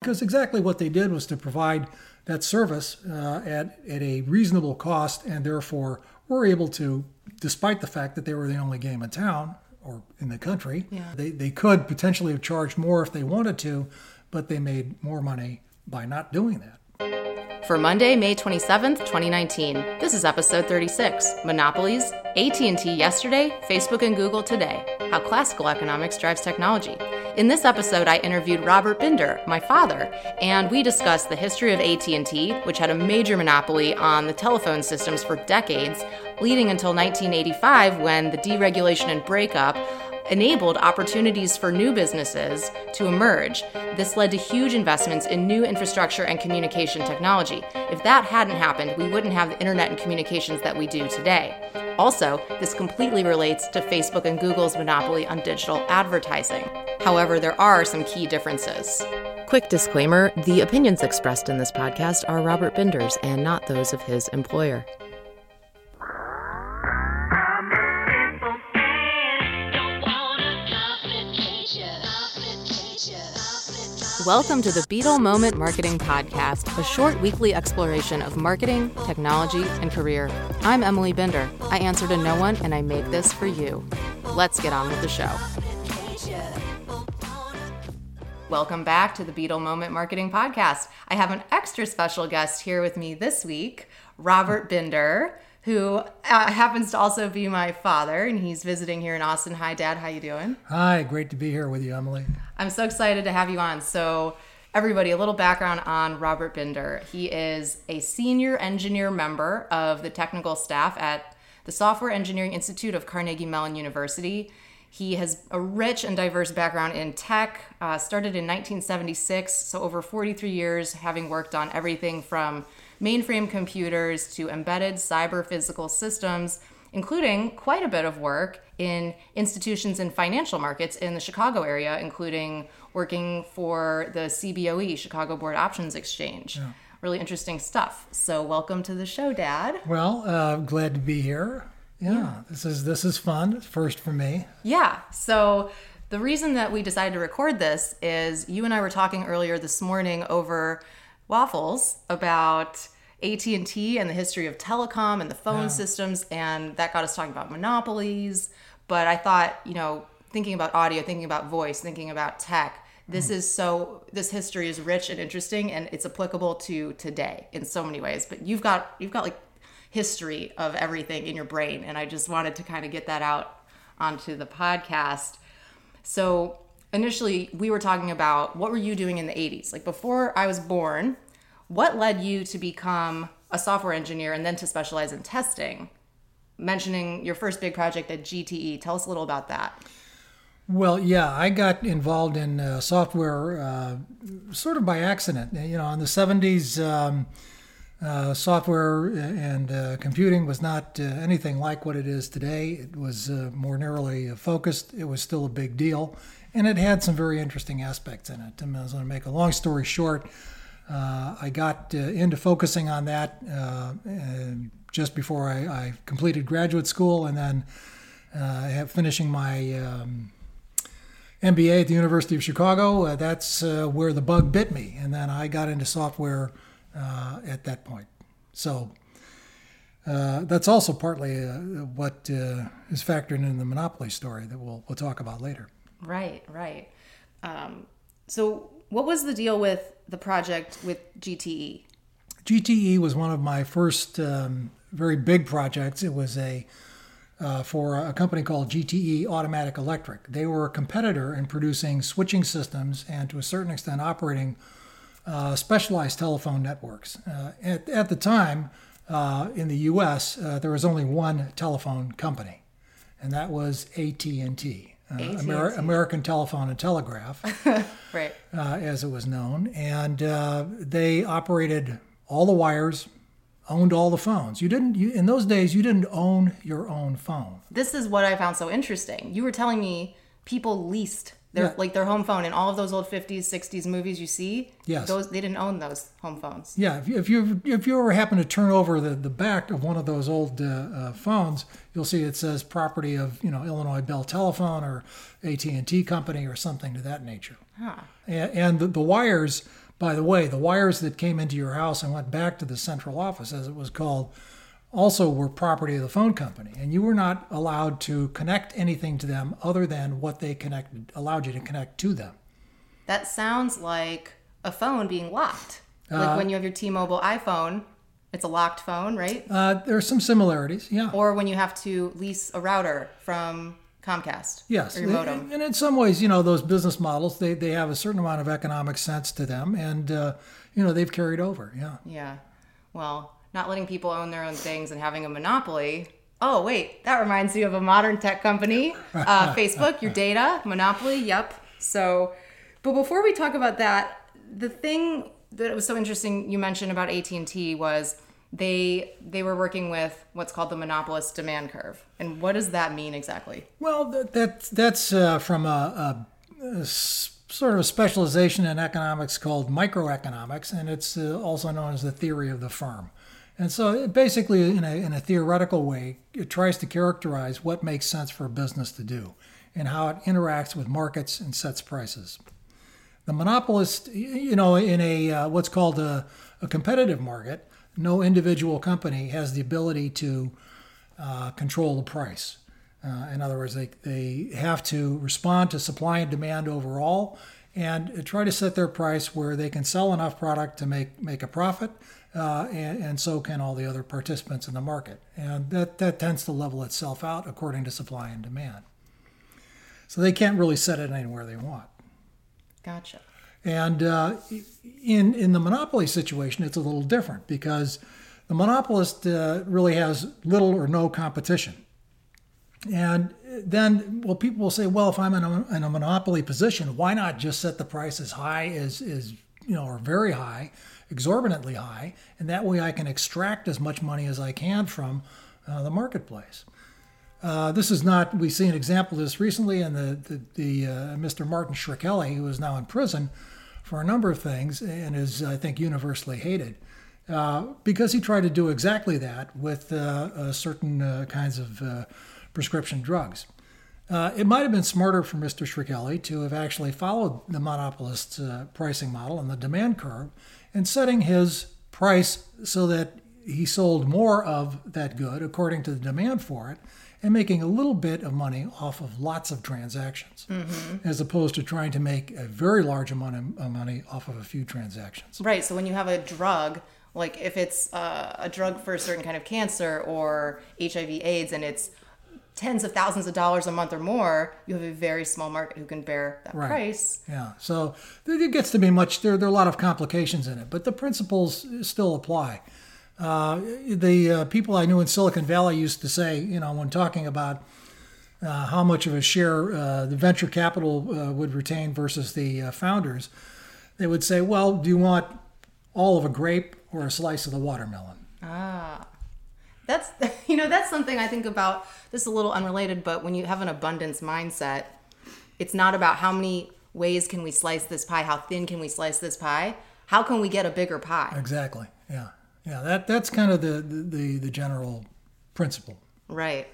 Because exactly what they did was to provide that service uh, at, at a reasonable cost and therefore were able to, despite the fact that they were the only game in town or in the country, Yeah. they, they could potentially have charged more if they wanted to, but they made more money by not doing that. For Monday, May 27th, 2019, this is episode 36, Monopolies, AT&T yesterday, Facebook and Google today, how classical economics drives technology. In this episode, I interviewed Robert Binder, my father, and we discussed the history of AT&T, which had a major monopoly on the telephone systems for decades, leading until 1985 when the deregulation and breakup enabled opportunities for new businesses to emerge. This led to huge investments in new infrastructure and communication technology. If that hadn't happened, we wouldn't have the internet and communications that we do today. Also, this completely relates to Facebook and Google's monopoly on digital advertising. However, there are some key differences. Quick disclaimer the opinions expressed in this podcast are Robert Binder's and not those of his employer. Welcome to the Beetle Moment Marketing Podcast, a short weekly exploration of marketing, technology, and career. I'm Emily Binder. I answer to no one, and I make this for you. Let's get on with the show. Welcome back to the Beetle Moment Marketing Podcast. I have an extra special guest here with me this week, Robert Binder, who uh, happens to also be my father, and he's visiting here in Austin. Hi, Dad. How you doing? Hi, great to be here with you, Emily. I'm so excited to have you on. So, everybody, a little background on Robert Binder. He is a senior engineer member of the technical staff at the Software Engineering Institute of Carnegie Mellon University. He has a rich and diverse background in tech, uh, started in 1976, so over 43 years, having worked on everything from mainframe computers to embedded cyber physical systems, including quite a bit of work in institutions and financial markets in the Chicago area, including working for the CBOE, Chicago Board Options Exchange. Really interesting stuff. So, welcome to the show, Dad. Well, uh, glad to be here. Yeah, this is this is fun. First for me. Yeah. So the reason that we decided to record this is you and I were talking earlier this morning over waffles about AT&T and the history of telecom and the phone systems and that got us talking about monopolies, but I thought, you know, thinking about audio, thinking about voice, thinking about tech, this mm. is so this history is rich and interesting and it's applicable to today in so many ways. But you've got you've got like history of everything in your brain and I just wanted to kind of get that out onto the podcast. So initially we were talking about what were you doing in the 80s? Like before I was born, what led you to become a software engineer and then to specialize in testing? Mentioning your first big project at GTE. Tell us a little about that. Well, yeah, I got involved in uh, software uh, sort of by accident. You know, in the 70s, um, uh, software and uh, computing was not uh, anything like what it is today. It was uh, more narrowly focused. It was still a big deal, and it had some very interesting aspects in it. And I was going to make a long story short. Uh, I got uh, into focusing on that just before I, I completed graduate school, and then finishing my um, MBA at the University of Chicago. That's where the bug bit me, and then I got into software uh, at that point. So uh, that's also partly uh, what uh, is factored in the monopoly story that we'll we'll talk about later. Right, right. Um, so, what was the deal with the project with? GTE? GTE was one of my first um, very big projects. It was a uh, for a company called GTE Automatic Electric. They were a competitor in producing switching systems and, to a certain extent, operating uh, specialized telephone networks. Uh, at, at the time, uh, in the U.S., uh, there was only one telephone company, and that was AT&T, uh, Amer-. American Telephone and Telegraph Right. uh, as it was known, and uh, they operated all the wires, owned all the phones. You didn't you, in those days. You didn't own your own phone. This is what I found so interesting. You were telling me people leased their Yeah. like their home phone in all of those old 50s, 60s movies you see. Yes. Those they didn't own those home phones. Yeah, if you if you, if you ever happen to turn over the, the back of one of those old uh, uh, phones, you'll see it says property of you know Illinois Bell Telephone or AT and T Company or something to that nature. Huh. And, and the, the wires By the way, the wires that came into your house and went back to the central office, as it was called, also were property of the phone company, and you were not allowed to connect anything to them other than what they connected allowed you to connect to them. That sounds like a phone being locked. Like when you have your T-Mobile iPhone, it's a locked phone, right? Uh, there are some similarities, yeah. Or when you have to lease a router from Comcast. Yes, Or your modem. and in some ways, you know, those business models they, they have a certain amount of economic sense to them, and uh, you know they've carried over. Yeah, Yeah. Well, not letting people own their own things and having a monopoly. Oh, wait, that reminds me of a modern tech company, uh, Facebook, your data, monopoly. Yep. So, but before we talk about that, the thing that was so interesting you mentioned about AT&T was they they were working with what's called the monopolist demand curve. And what does that mean exactly? Well, that, that that's uh, from a, a, a sort of a specialization in economics called microeconomics, and it's uh, also known as the theory of the firm. And so, basically, in a, in a theoretical way, it tries to characterize what makes sense for a business to do and how it interacts with markets and sets prices. The monopolist, you know, in a uh, what's called a, a competitive market, no individual company has the ability to uh, control the price. Uh, in other words, they, they have to respond to supply and demand overall and try to set their price where they can sell enough product to make, make a profit, uh, and, and so can all the other participants in the market. And that, that tends to level itself out according to supply and demand. So they can't really set it anywhere they want. Gotcha. And uh, in in the monopoly situation, it's a little different because the monopolist uh, really has little or no competition. And then, well, people will say, well, if I'm in a, in a monopoly position, why not just set the price as high as, as you know, or very high, exorbitantly high, and that way I can extract as much money as I can from uh, the marketplace. Uh, this is not. We see an example of this recently in the the, the uh, Mr. Martin Shkreli, who is now in prison for a number of things and is, I think, universally hated uh, because he tried to do exactly that with uh, certain uh, kinds of prescription drugs. Uh, it might have been smarter for Mr. Shkreli to have actually followed the monopolist's uh, pricing model and the demand curve and setting his price so that he sold more of that good according to the demand for it and making a little bit of money off of lots of transactions as opposed to trying to make a very large amount of money off of a few transactions. Right. So when you have a drug, like if it's uh, a drug for a certain kind of cancer or HIV/AIDS, and it's tens of thousands of dollars a month or more, you have a very small market who can bear that Right. price. Yeah, so there- it gets to be much. There, there are a lot of complications in it, but the principles still apply. Uh, the uh, people I knew in Silicon Valley used to say, you know, when talking about uh, how much of a share uh, the venture capital uh, would retain versus the uh, founders, they would say, well, do you want all of a grape or a slice of the watermelon? That's you know that's something I think about. This is a little unrelated, but when you have an abundance mindset, it's not about how many ways can we slice this pie, how thin can we slice this pie, how can we get a bigger pie. Exactly. Yeah. Yeah. That that's kind of the the, the, general principle. Right.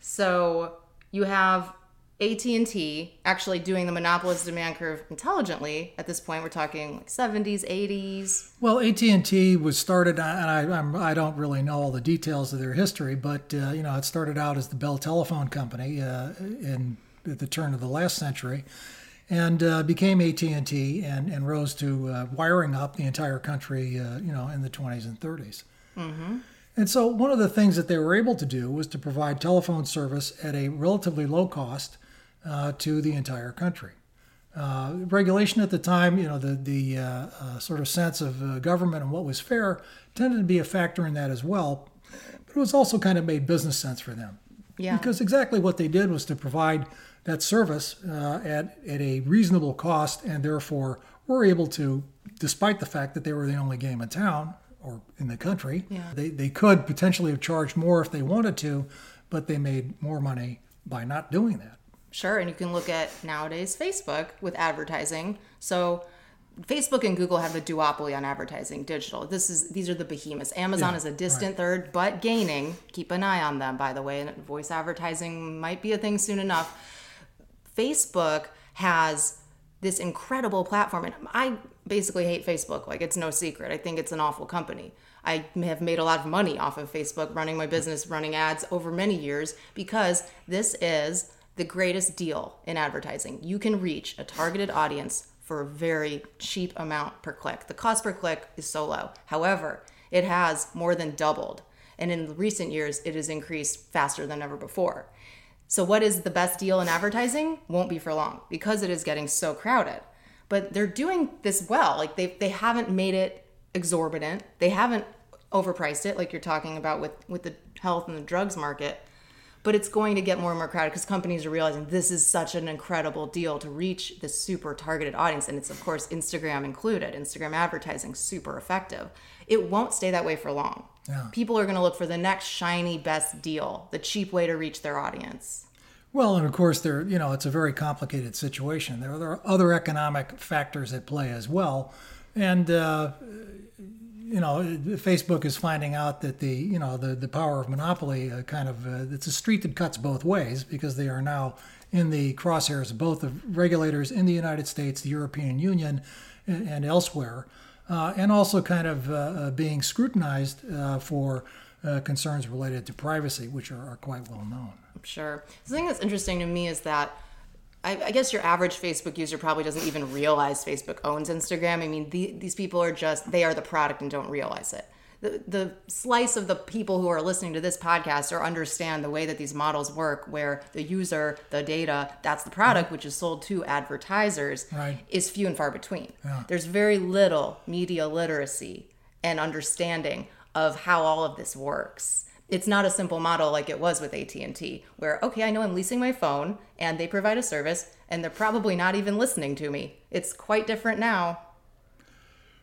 So you have AT&T actually doing the monopolist demand curve intelligently. At this point, we're talking like 70s, 80s. Well, AT and T was started, and I I'm, I don't really know all the details of their history, but uh, you know it started out as the Bell Telephone Company uh, in at the turn of the last century, and uh, became AT and and rose to uh, wiring up the entire country, uh, you know, in the 20s and 30s. And so one of the things that they were able to do was to provide telephone service at a relatively low cost uh, to the entire country. Uh, regulation at the time, you know, the the uh, uh, sort of sense of uh, government and what was fair tended to be a factor in that as well. But it was also kind of made business sense for them. Yeah. Because exactly what they did was to provide that service uh, at at a reasonable cost, and therefore were able to, despite the fact that they were the only game in town or in the country, Yeah. they they could potentially have charged more if they wanted to, but they made more money by not doing that. Sure, and you can look at nowadays Facebook with advertising. So Facebook and Google have a duopoly on advertising digital. This is these are the behemoths. Amazon Yeah, is a distant third, but gaining. Keep an eye on them, by the way. And voice advertising might be a thing soon enough. Facebook has this incredible platform. And I basically hate Facebook. Like, it's no secret. I think it's an awful company. I have made a lot of money off of Facebook running my business, running ads over many years because this is the greatest deal in advertising. You can reach a targeted audience for a very cheap amount per click. The cost per click is so low. However, it has more than doubled. And in recent years, it has increased faster than ever before. So, what is the best deal in advertising? Won't be for long because it is getting so crowded. But they're doing this well. Like they they haven't made it exorbitant. They haven't overpriced it like you're talking about with with the health and the drugs market. But it's going to get more and more crowded because companies are realizing this is such an incredible deal to reach this super targeted audience. And it's, of course, Instagram included. Instagram advertising, super effective. It won't stay that way for long. Yeah. People are going to look for the next shiny best deal, the cheap way to reach their audience. Well, and of course, there you know it's a very complicated situation. There, there are other economic factors at play as well, and uh, you know, Facebook is finding out that the you know the the power of monopoly uh, kind of uh, it's a street that cuts both ways because they are now in the crosshairs of both the regulators in the United States, the European Union, and, and elsewhere uh, and also kind of uh, uh being scrutinized uh, for concerns related to privacy, which are, are quite well known. Sure. The thing that's interesting to me is that I, I, guess your average Facebook user probably doesn't even realize Facebook owns Instagram. I mean, the, these people are just, they are the product and don't realize it the, the slice of the people who are listening to this podcast or understand the way that these models work where the user the data that's the product which is sold to advertisers right. is few and far between yeah. there's very little media literacy and understanding of how all of this works it's not a simple model like it was with AT&T where okay I know I'm leasing my phone and they provide a service and they're probably not even listening to me it's quite different now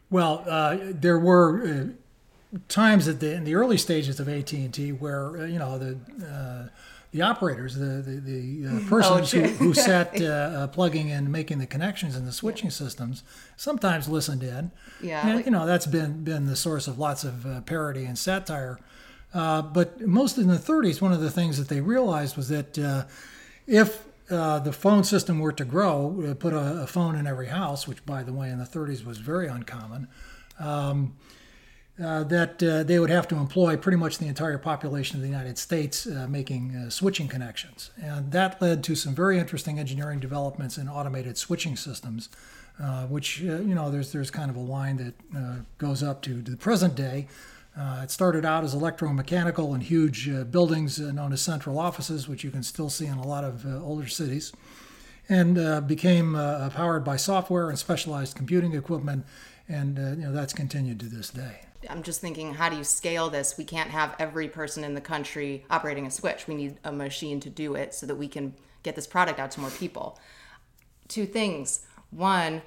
well uh, there were uh, times at the in the early stages of AT and T where uh, you know the uh, the operators, the the, the uh, oh, persons oh, who, who sat uh, uh, plugging and making the connections in the switching systems, sometimes listened in. Yeah, and, like, you know that's been been the source of lots of uh, parody and satire. But most in the 30s, one of the things that they realized was that if the phone system were to grow, put a, a, phone in every house, which by the way in the 30s was very uncommon. Um, uh, that uh, they would have to employ pretty much the entire population of the United States uh, making uh, switching connections. And that led to some very interesting engineering developments in automated switching systems, uh, which, uh, you know, there's, there's kind of a line that goes up to, to the present day. Uh, it started out as electromechanical in huge uh, buildings uh, known as central offices, which you can still see in a lot of older cities, and became powered by software and specialized computing equipment. And you know that's continued to this day. I'm just thinking, how do you scale this? We can't have every person in the country operating a switch. We need a machine to do it so that we can get this product out to more people. Two things. One,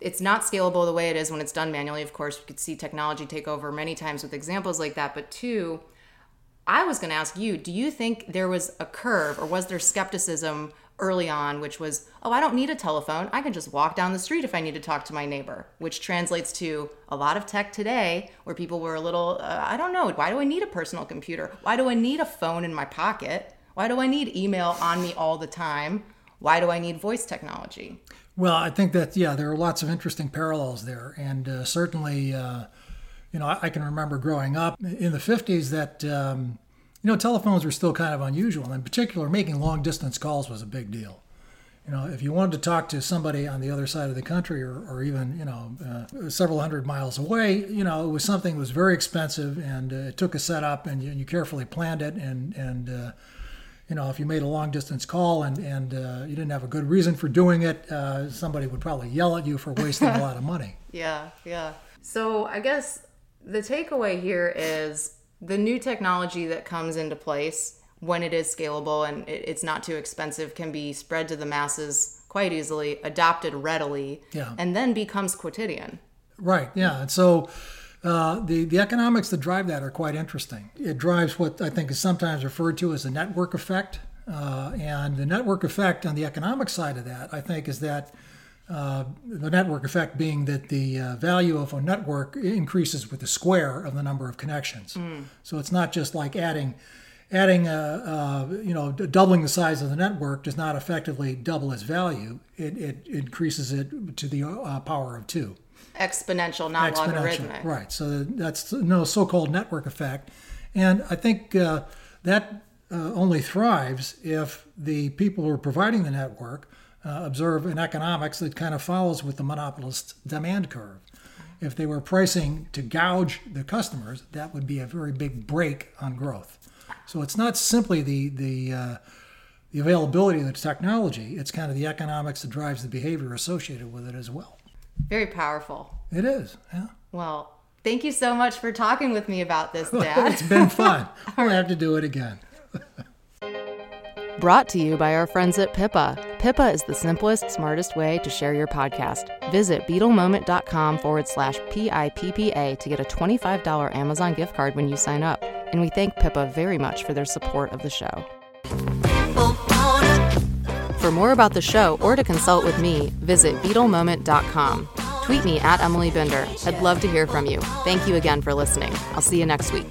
it's not scalable the way it is when it's done manually. Of course, we could see technology take over many times with examples like that. But two, I was going to ask you do you think there was a curve or was there skepticism early on, which was, oh, I don't need a telephone. I can just walk down the street if I need to talk to my neighbor, which translates to a lot of tech today where people were a little, uh, I don't know, why do I need a personal computer? Why do I need a phone in my pocket? Why do I need email on me all the time? Why do I need voice technology? Well, I think that, yeah, there are lots of interesting parallels there. And uh, certainly, uh, you know, I, I, can remember growing up in the 50s that. Um, you know, telephones were still kind of unusual. In particular, making long distance calls was a big deal. You know, if you wanted to talk to somebody on the other side of the country or, or even, you know, uh, several hundred miles away, you know, it was something that was very expensive and uh, it took a setup and you, you, carefully planned it. And, and uh, you know, if you made a long distance call and, and uh, you didn't have a good reason for doing it, uh, somebody would probably yell at you for wasting a lot of money. Yeah, yeah. So I guess the takeaway here is the new technology that comes into place when it is scalable and it's not too expensive can be spread to the masses quite easily, adopted readily, yeah. and then becomes quotidian. Right. Yeah. And so uh, the the economics that drive that are quite interesting. It drives what I think is sometimes referred to as the network effect, uh, and the network effect on the economic side of that, I think, is that uh, the network effect being that the uh, value of a network increases with the square of the number of connections. Mm. So it's not just like adding adding, a, a, you know, doubling the size of the network does not effectively double its value. It, it increases it to the uh, power of two. Exponential, not Exponential, logarithmic. right? So that's no so-called network effect, and I think uh, that uh, only thrives if the people who are providing the network uh, observe an economics that kind of follows with the monopolist demand curve. If they were pricing to gouge the customers, that would be a very big brake on growth. So it's not simply the the uh, the availability of the technology; it's kind of the economics that drives the behavior associated with it as well. Very powerful. It is, yeah. Well, thank you so much for talking with me about this, Dad. it's been fun. We'll have to do it again. Brought to you by our friends at Pippa. Pippa is the simplest, smartest way to share your podcast. Visit beetlemoment.com forward slash PIPPA to get a $25 Amazon gift card when you sign up. And we thank Pippa very much for their support of the show. For more about the show or to consult with me, visit BeetleMoment.com. Tweet me at Emily Binder. I'd love to hear from you. Thank you again for listening. I'll see you next week.